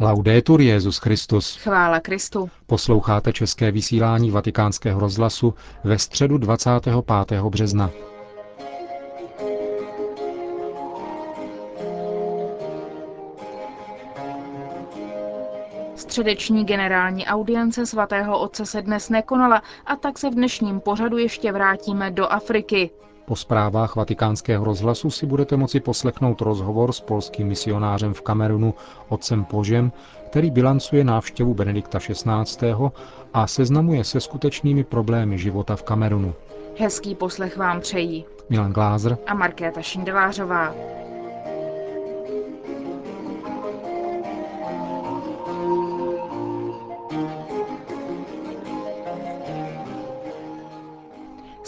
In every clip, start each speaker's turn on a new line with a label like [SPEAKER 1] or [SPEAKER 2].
[SPEAKER 1] Laudetur Jezus Christus.
[SPEAKER 2] Chvála Kristu.
[SPEAKER 1] Posloucháte české vysílání Vatikánského rozhlasu ve středu 25. března.
[SPEAKER 2] Středeční generální audience svatého otce se dnes nekonala a tak se v dnešním pořadu ještě vrátíme do Afriky.
[SPEAKER 1] Po zprávách vatikánského rozhlasu si budete moci poslechnout rozhovor s polským misionářem v Kamerunu otcem Požem, který bilancuje návštěvu Benedikta XVI. a seznamuje se skutečnými problémy života v Kamerunu.
[SPEAKER 2] Hezký poslech vám přejí
[SPEAKER 1] Milan Glázer
[SPEAKER 2] a Markéta Šindelářová.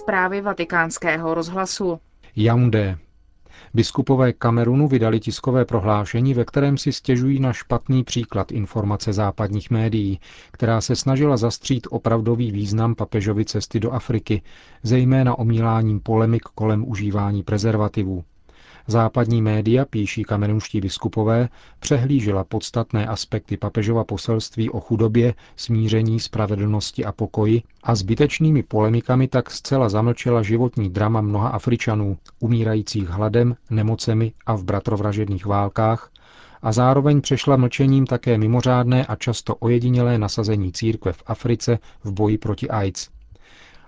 [SPEAKER 2] Zprávy vatikánského rozhlasu.
[SPEAKER 1] Yaoundé. Biskupové Kamerunu vydali tiskové prohlášení, ve kterém si stěžují na špatný příklad informace západních médií, která se snažila zastřít opravdový význam papežovy cesty do Afriky, zejména omíláním polemik kolem užívání prezervativů. Západní média, píší kamenunští biskupové, přehlížela podstatné aspekty papežova poselství o chudobě, smíření, spravedlnosti a pokoji a zbytečnými polemikami tak zcela zamlčela životní drama mnoha Afričanů, umírajících hladem, nemocemi a v bratrovražedných válkách, a zároveň přešla mlčením také mimořádné a často ojedinělé nasazení církve v Africe v boji proti AIDS –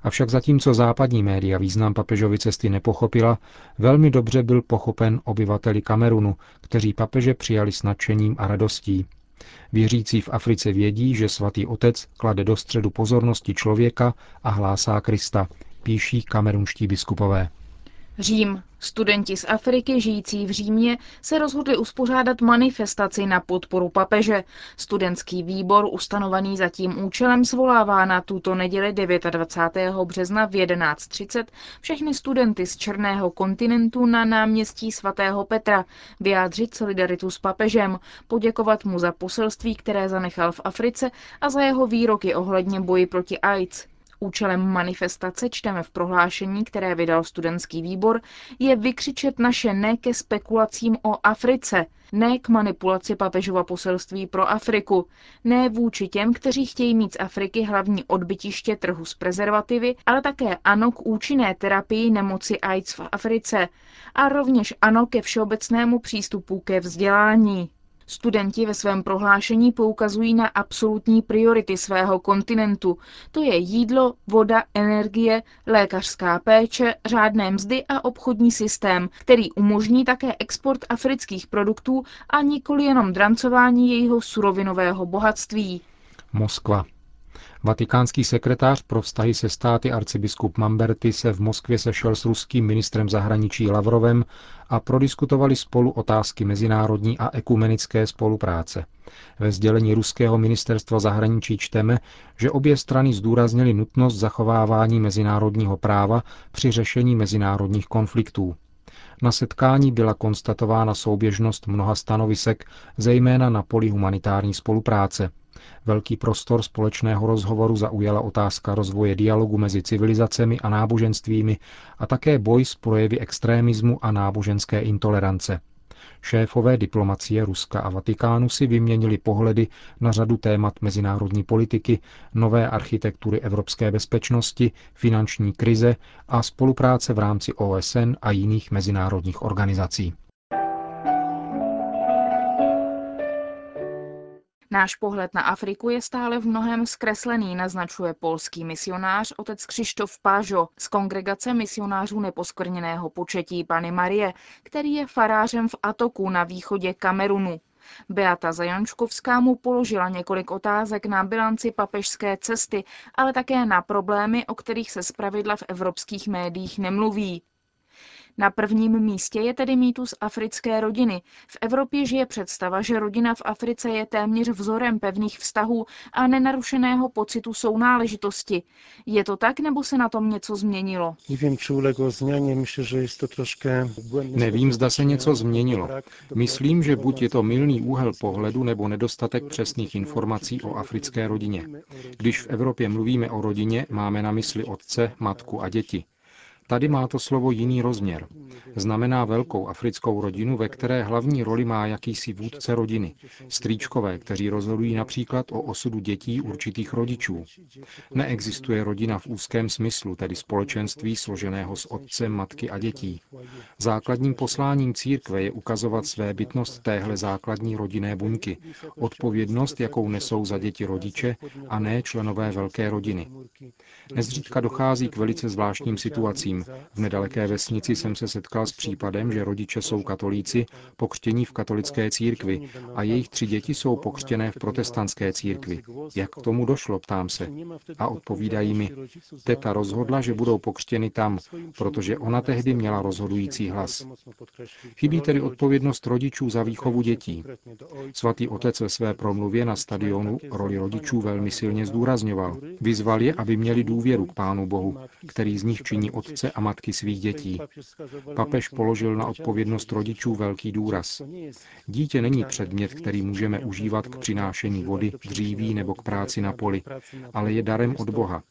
[SPEAKER 1] Avšak zatímco západní média význam papežovy cesty nepochopila, velmi dobře byl pochopen obyvateli Kamerunu, kteří papeže přijali s nadšením a radostí. Věřící v Africe vědí, že svatý otec klade do středu pozornosti člověka a hlásá Krista, píší kamerunští biskupové.
[SPEAKER 2] Řím. Studenti z Afriky žijící v Římě se rozhodli uspořádat manifestaci na podporu papeže. Studentský výbor ustanovený za tím účelem zvolává na tuto neděli 29. března v 11.30 všechny studenty z Černého kontinentu na náměstí svatého Petra, vyjádřit solidaritu s papežem, poděkovat mu za poselství, které zanechal v Africe a za jeho výroky ohledně boji proti AIDS. Účelem manifestace, čteme v prohlášení, které vydal studentský výbor, je vykřičet naše ne ke spekulacím o Africe, ne k manipulaci papežova poselství pro Afriku, ne vůči těm, kteří chtějí mít z Afriky hlavní odbytiště trhu s prezervativy, ale také ano k účinné terapii nemoci AIDS v Africe a rovněž ano ke všeobecnému přístupu ke vzdělání. Studenti ve svém prohlášení poukazují na absolutní priority svého kontinentu. To je jídlo, voda, energie, lékařská péče, řádné mzdy a obchodní systém, který umožní také export afrických produktů a nikoli jenom drancování jejího surovinového bohatství.
[SPEAKER 1] Moskva. Vatikánský sekretář pro vztahy se státy arcibiskup Mamberty se v Moskvě sešel s ruským ministrem zahraničí Lavrovem a prodiskutovali spolu otázky mezinárodní a ekumenické spolupráce. Ve sdělení ruského ministerstva zahraničí čteme, že obě strany zdůraznily nutnost zachovávání mezinárodního práva při řešení mezinárodních konfliktů. Na setkání byla konstatována souběžnost mnoha stanovisek, zejména na poli humanitární spolupráce – Velký prostor společného rozhovoru zaujala otázka rozvoje dialogu mezi civilizacemi a náboženstvími a také boj s projevy extrémismu a náboženské intolerance. Šéfové diplomacie Ruska a Vatikánu si vyměnili pohledy na řadu témat mezinárodní politiky, nové architektury evropské bezpečnosti, finanční krize a spolupráce v rámci OSN a jiných mezinárodních organizací.
[SPEAKER 2] Náš pohled na Afriku je stále v mnohem zkreslený, naznačuje polský misionář otec Křištof Pážo z kongregace misionářů neposkvrněného početí Pany Marie, který je farářem v Atoku na východě Kamerunu. Beata Zajančkovská mu položila několik otázek na bilanci papežské cesty, ale také na problémy, o kterých se zpravidla v evropských médiích nemluví. Na prvním místě je tedy mýtus africké rodiny. V Evropě žije představa, že rodina v Africe je téměř vzorem pevných vztahů a nenarušeného pocitu sounáležitosti. Je to tak, nebo se na tom něco změnilo?
[SPEAKER 3] Nevím, či uleglo změně, myslím, že je to trošku...
[SPEAKER 1] Nevím, zda se něco změnilo. Myslím, že buď je to mylný úhel pohledu nebo nedostatek přesných informací o africké rodině. Když v Evropě mluvíme o rodině, máme na mysli otce, matku a děti. Tady má to slovo jiný rozměr. Znamená velkou africkou rodinu, ve které hlavní roli má jakýsi vůdce rodiny. Strýčkové, kteří rozhodují například o osudu dětí určitých rodičů. Neexistuje rodina v úzkém smyslu, tedy společenství složeného z otce, matky a dětí. Základním posláním církve je ukazovat své bytnost téhle základní rodinné buňky, odpovědnost, jakou nesou za děti rodiče a ne členové velké rodiny. Nezřídka dochází k velice zvláštním situacím. V nedaleké vesnici jsem se setkal s případem, že rodiče jsou katolíci, pokřtění v katolické církvi a jejich tři děti jsou pokřtěné v protestantské církvi. Jak k tomu došlo, ptám se. A odpovídají mi, teta rozhodla, že budou pokřtěny tam, protože ona tehdy měla rozhodující hlas. Chybí tedy odpovědnost rodičů za výchovu dětí. Svatý otec ve své promluvě na stadionu roli rodičů velmi silně zdůrazňoval. Vyzval je, aby měli důvěru k Pánu Bohu, který z nich činí otce a matky svých dětí. Papež položil na odpovědnost rodičů velký důraz. Dítě není předmět, který můžeme užívat k přinášení vody, dříví nebo k práci na poli, ale je darem od Boha,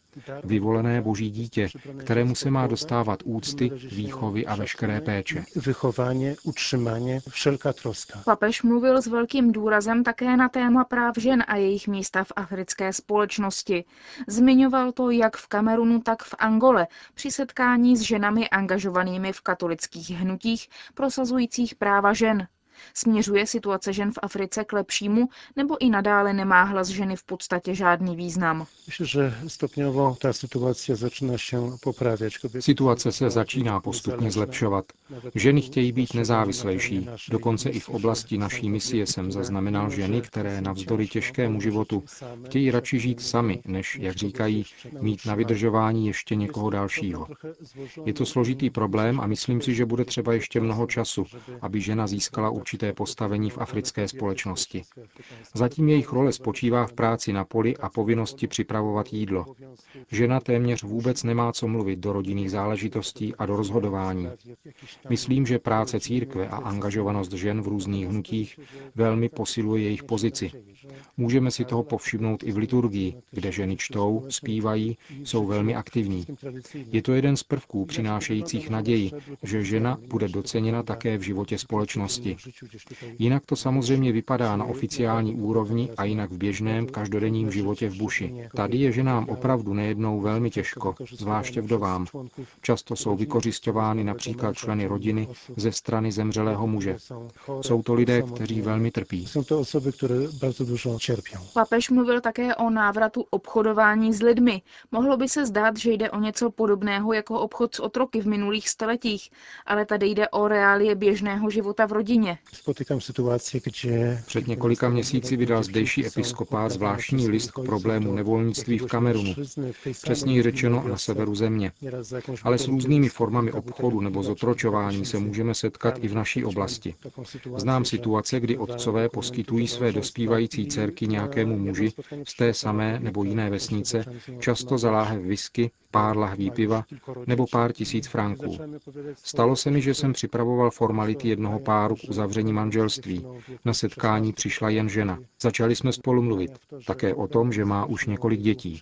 [SPEAKER 1] vyvolené boží dítě, kterému se má dostávat úcty, výchovy a veškeré péče.
[SPEAKER 3] Vychování, utrzymání, všelká troska.
[SPEAKER 2] Papež mluvil s velkým důrazem také na téma práv žen a jejich místa v africké společnosti. Zmiňoval to jak v Kamerunu, tak v Angole při setkání s ženami angažovanými v katolických hnutích prosazujících práva žen. Směřuje situace žen v Africe k lepšímu, nebo i nadále nemá hlas ženy v podstatě žádný význam?
[SPEAKER 3] Myslím, že stopňowo ta situace začíná se popravět.
[SPEAKER 1] Situace se začíná postupně zlepšovat. Ženy chtějí být nezávislejší. Dokonce i v oblasti naší misie jsem zaznamenal ženy, které navzdory těžkému životu chtějí radši žít sami, než, jak říkají, mít na vydržování ještě někoho dalšího. Je to složitý problém a myslím si, že bude třeba ještě mnoho času, aby žena získala určité postavení v africké společnosti. Zatím jejich role spočívá v práci na poli a povinnosti připravovat jídlo. Žena téměř vůbec nemá co mluvit do rodinných záležitostí a do rozhodování. Myslím, že práce církve a angažovanost žen v různých hnutích velmi posiluje jejich pozici. Můžeme si toho povšimnout i v liturgii, kde ženy čtou, zpívají, jsou velmi aktivní. Je to jeden z prvků přinášejících naději, že žena bude doceněna také v životě společnosti. Jinak to samozřejmě vypadá na oficiální úrovni a jinak v běžném každodenním životě v buši. Tady je ženám opravdu nejednou velmi těžko, zvláště vdovám. Často jsou vykořišťovány například členy rodiny ze strany zemřelého muže. Jsou to lidé, kteří velmi trpí.
[SPEAKER 3] Jsou to osoby, které bardzo dużo cierpią.
[SPEAKER 2] Papež mluvil také o návratu obchodování s lidmi. Mohlo by se zdát, že jde o něco podobného jako obchod s otroky v minulých stoletích, ale tady jde o reálie běžného života v rodině.
[SPEAKER 3] Spotykám situace, kde...
[SPEAKER 1] Před několika měsíci vydal zdejší episkopát zvláštní list k problému nevolnictví v Kamerunu, přesněji řečeno na severu země. Ale s různými formami obchodu nebo zotročování se můžeme setkat i v naší oblasti. Znám situace, kdy otcové poskytují své dospívající dcerky nějakému muži z té samé nebo jiné vesnice, často za láhev whisky, pár lahví piva nebo pár tisíc franků. Stalo se mi, že jsem připravoval formality jednoho páru k uzavření manželství. Na setkání přišla jen žena. Začali jsme spolu mluvit. Také o tom, že má už několik dětí.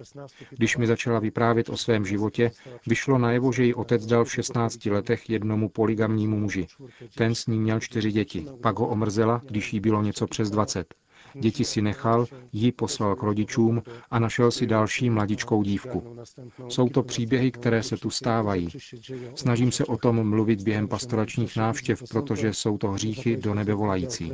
[SPEAKER 1] Když mi začala vyprávět o svém životě, vyšlo najevo, že ji otec dal v 16 letech jednomu poligamnímu muži. Ten s ní měl čtyři děti. Pak ho omrzela, když jí bylo něco přes 20. Děti si nechal, ji poslal k rodičům a našel si další mladičkou dívku. Jsou to příběhy, které se tu stávají. Snažím se o tom mluvit během pastoračních návštěv, protože jsou to hříchy do nebe volající.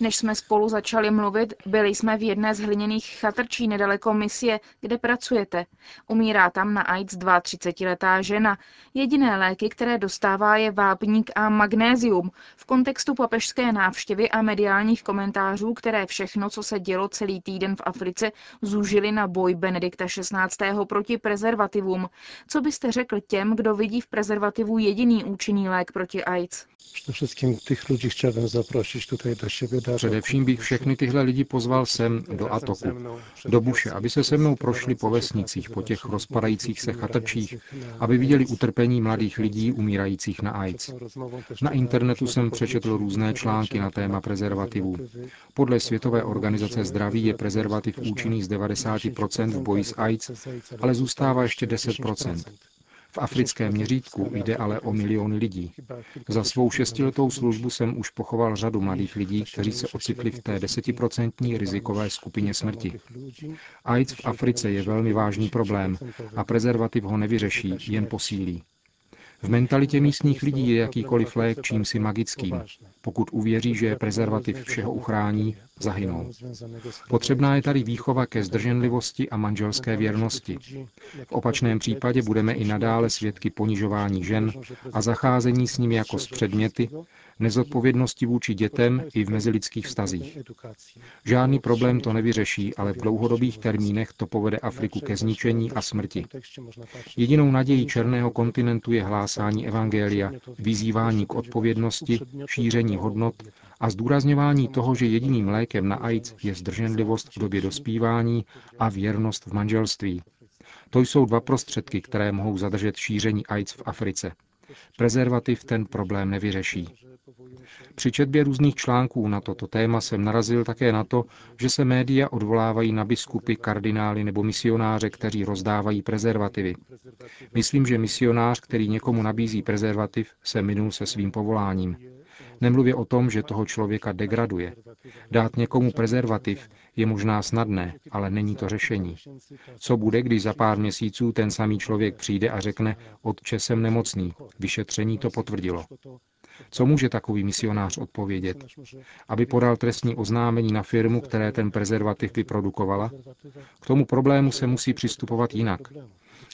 [SPEAKER 2] Než jsme spolu začali mluvit, byli jsme v jedné z hliněných chatrčí nedaleko misie, kde pracujete. Umírá tam na AIDS 32-letá žena. Jediné léky, které dostává, je vápník a magnézium. V kontextu papežské návštěvy a mediálních komentářů, které všechno, co se dělo celý týden v Africe, zúžili na boj Benedikta XVI. proti prezervativům. Co byste řekl těm, kdo vidí v prezervativu jediný účinný lék proti AIDS?
[SPEAKER 3] Przede wszystkim tych ludzi chciałbym zaprosić tutaj do siebie. Do
[SPEAKER 1] Především bych všechny tyhle lidi pozval sem, do Atoku, do Buše, aby se se mnou prošli po vesnicích, po těch rozpadajících se chatrčích, aby viděli utrpení mladých lidí umírajících na AIDS. Na internetu jsem přečetl různé články na téma prezervativů. Podle Světové organizace zdraví je prezervativ účinný z 90% v boji s AIDS, ale zůstává ještě 10%. V africkém měřítku jde ale o miliony lidí. Za svou šestiletou službu jsem už pochoval řadu mladých lidí, kteří se ocitli v té desetiprocentní rizikové skupině smrti. AIDS v Africe je velmi vážný problém a prezervativ ho nevyřeší, jen posílí. V mentalitě místních lidí je jakýkoliv lék čímsi magickým. Pokud uvěří, že je prezervativ všeho uchrání, zahynou. Potřebná je tady výchova ke zdrženlivosti a manželské věrnosti. V opačném případě budeme i nadále svědky ponižování žen a zacházení s nimi jako s předměty, nezodpovědnosti vůči dětem i v mezilidských vztazích. Žádný problém to nevyřeší, ale v dlouhodobých termínech to povede Afriku ke zničení a smrti. Jedinou nadějí černého kontinentu je hlásání evangelia, vyzývání k odpovědnosti, šíření hodnot a zdůrazňování toho, že jediným lékem na AIDS je zdrženlivost v době dospívání a věrnost v manželství. To jsou dva prostředky, které mohou zadržet šíření AIDS v Africe. Prezervativ ten problém nevyřeší. Při četbě různých článků na toto téma jsem narazil také na to, že se média odvolávají na biskupy, kardinály nebo misionáře, kteří rozdávají prezervativy. Myslím, že misionář, který někomu nabízí prezervativ, se minul se svým povoláním. Nemluvě o tom, že toho člověka degraduje. Dát někomu prezervativ je možná snadné, ale není to řešení. Co bude, když za pár měsíců ten samý člověk přijde a řekne, otče jsem nemocný, vyšetření to potvrdilo. Co může takový misionář odpovědět? Aby podal trestní oznámení na firmu, které ten prezervativ vyprodukovala? K tomu problému se musí přistupovat jinak.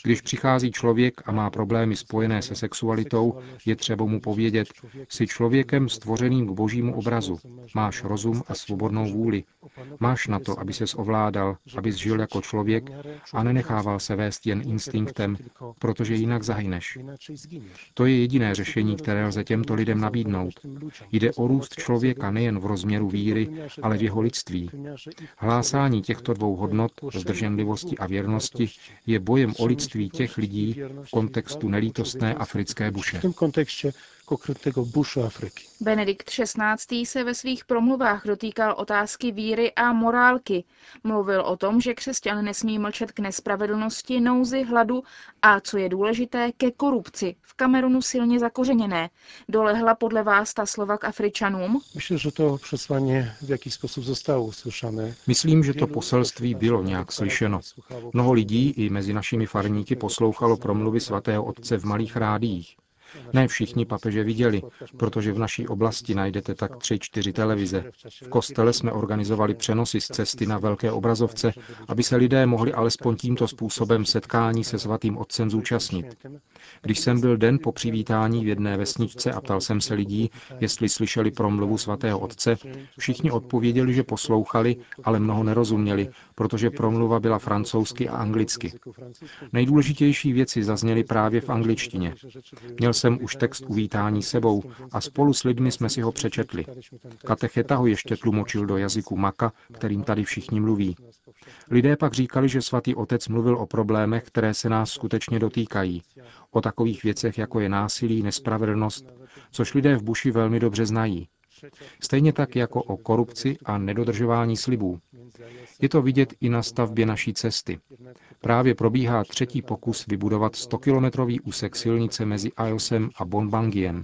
[SPEAKER 1] Když přichází člověk a má problémy spojené se sexualitou, je třeba mu povědět, jsi člověkem stvořeným k božímu obrazu, máš rozum a svobodnou vůli, máš na to, aby ses ovládal, abys žil jako člověk a nenechával se vést jen instinktem, protože jinak zahyneš. To je jediné řešení, které lze těmto lidem nabídnout. Jde o růst člověka nejen v rozměru víry, ale v jeho lidství. Hlásání těchto dvou hodnot, zdrženlivosti a věrnosti, je bojem o lidství těch lidí v kontextu nelítostné africké buše.
[SPEAKER 3] Konkrétnego buszu Afryki.
[SPEAKER 2] Benedikt XVI. se ve svých promluvách dotýkal otázky víry a morálky. Mluvil o tom, že křesťan nesmí mlčet k nespravedlnosti, nouzi, hladu a, co je důležité, ke korupci, v Kamerunu silně zakořeněné. Dolehla podle vás ta slova k Afričanům?
[SPEAKER 3] Myślę, że to przesłanie w jakiś sposób zostało usłyszane.
[SPEAKER 1] Myslím, že to poselství bylo nějak slyšeno. Mnoho lidí i mezi našimi farníky poslouchalo promluvy svatého otce v malých rádiích. Ne všichni papeže viděli, protože v naší oblasti najdete tak tři, čtyři televize. V kostele jsme organizovali přenosy z cesty na velké obrazovce, aby se lidé mohli alespoň tímto způsobem setkání se svatým otcem zúčastnit. Když jsem byl den po přivítání v jedné vesničce a ptal jsem se lidí, jestli slyšeli promluvu svatého otce, všichni odpověděli, že poslouchali, ale mnoho nerozuměli, protože promluva byla francouzsky a anglicky. Nejdůležitější věci zazněly právě v angličtině. Měl jsem už text uvítání sebou a spolu s lidmi jsme si ho přečetli. Katecheta ho ještě tlumočil do jazyku Maka, kterým tady všichni mluví. Lidé pak říkali, že svatý otec mluvil o problémech, které se nás skutečně dotýkají. O takových věcech, jako je násilí, nespravedlnost, což lidé v Buši velmi dobře znají. Stejně tak jako o korupci a nedodržování slibů. Je to vidět i na stavbě naší cesty. Právě probíhá třetí pokus vybudovat 100-kilometrový úsek silnice mezi Ayosem a Bonbangiem.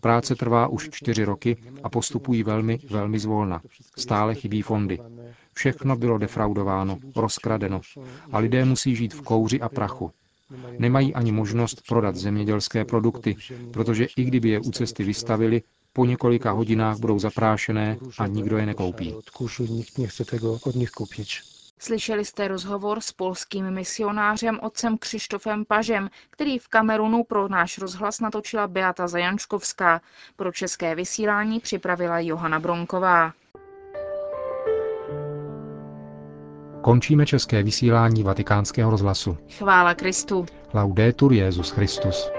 [SPEAKER 1] Práce trvá už čtyři roky a postupují velmi, velmi zvolna. Stále chybí fondy. Všechno bylo defraudováno, rozkradeno a lidé musí žít v kouři a prachu. Nemají ani možnost prodat zemědělské produkty, protože i kdyby je u cesty vystavili, po několika hodinách budou zaprášené a nikdo je nekoupí.
[SPEAKER 2] Slyšeli jste rozhovor s polským misionářem otcem Křištofem Pažem, který v Kamerunu pro náš rozhlas natočila Beata Zajančkovská. Pro české vysílání připravila Johana Bronková.
[SPEAKER 1] Končíme české vysílání vatikánského rozhlasu.
[SPEAKER 2] Chvála Kristu.
[SPEAKER 1] Laudetur Jezus Christus.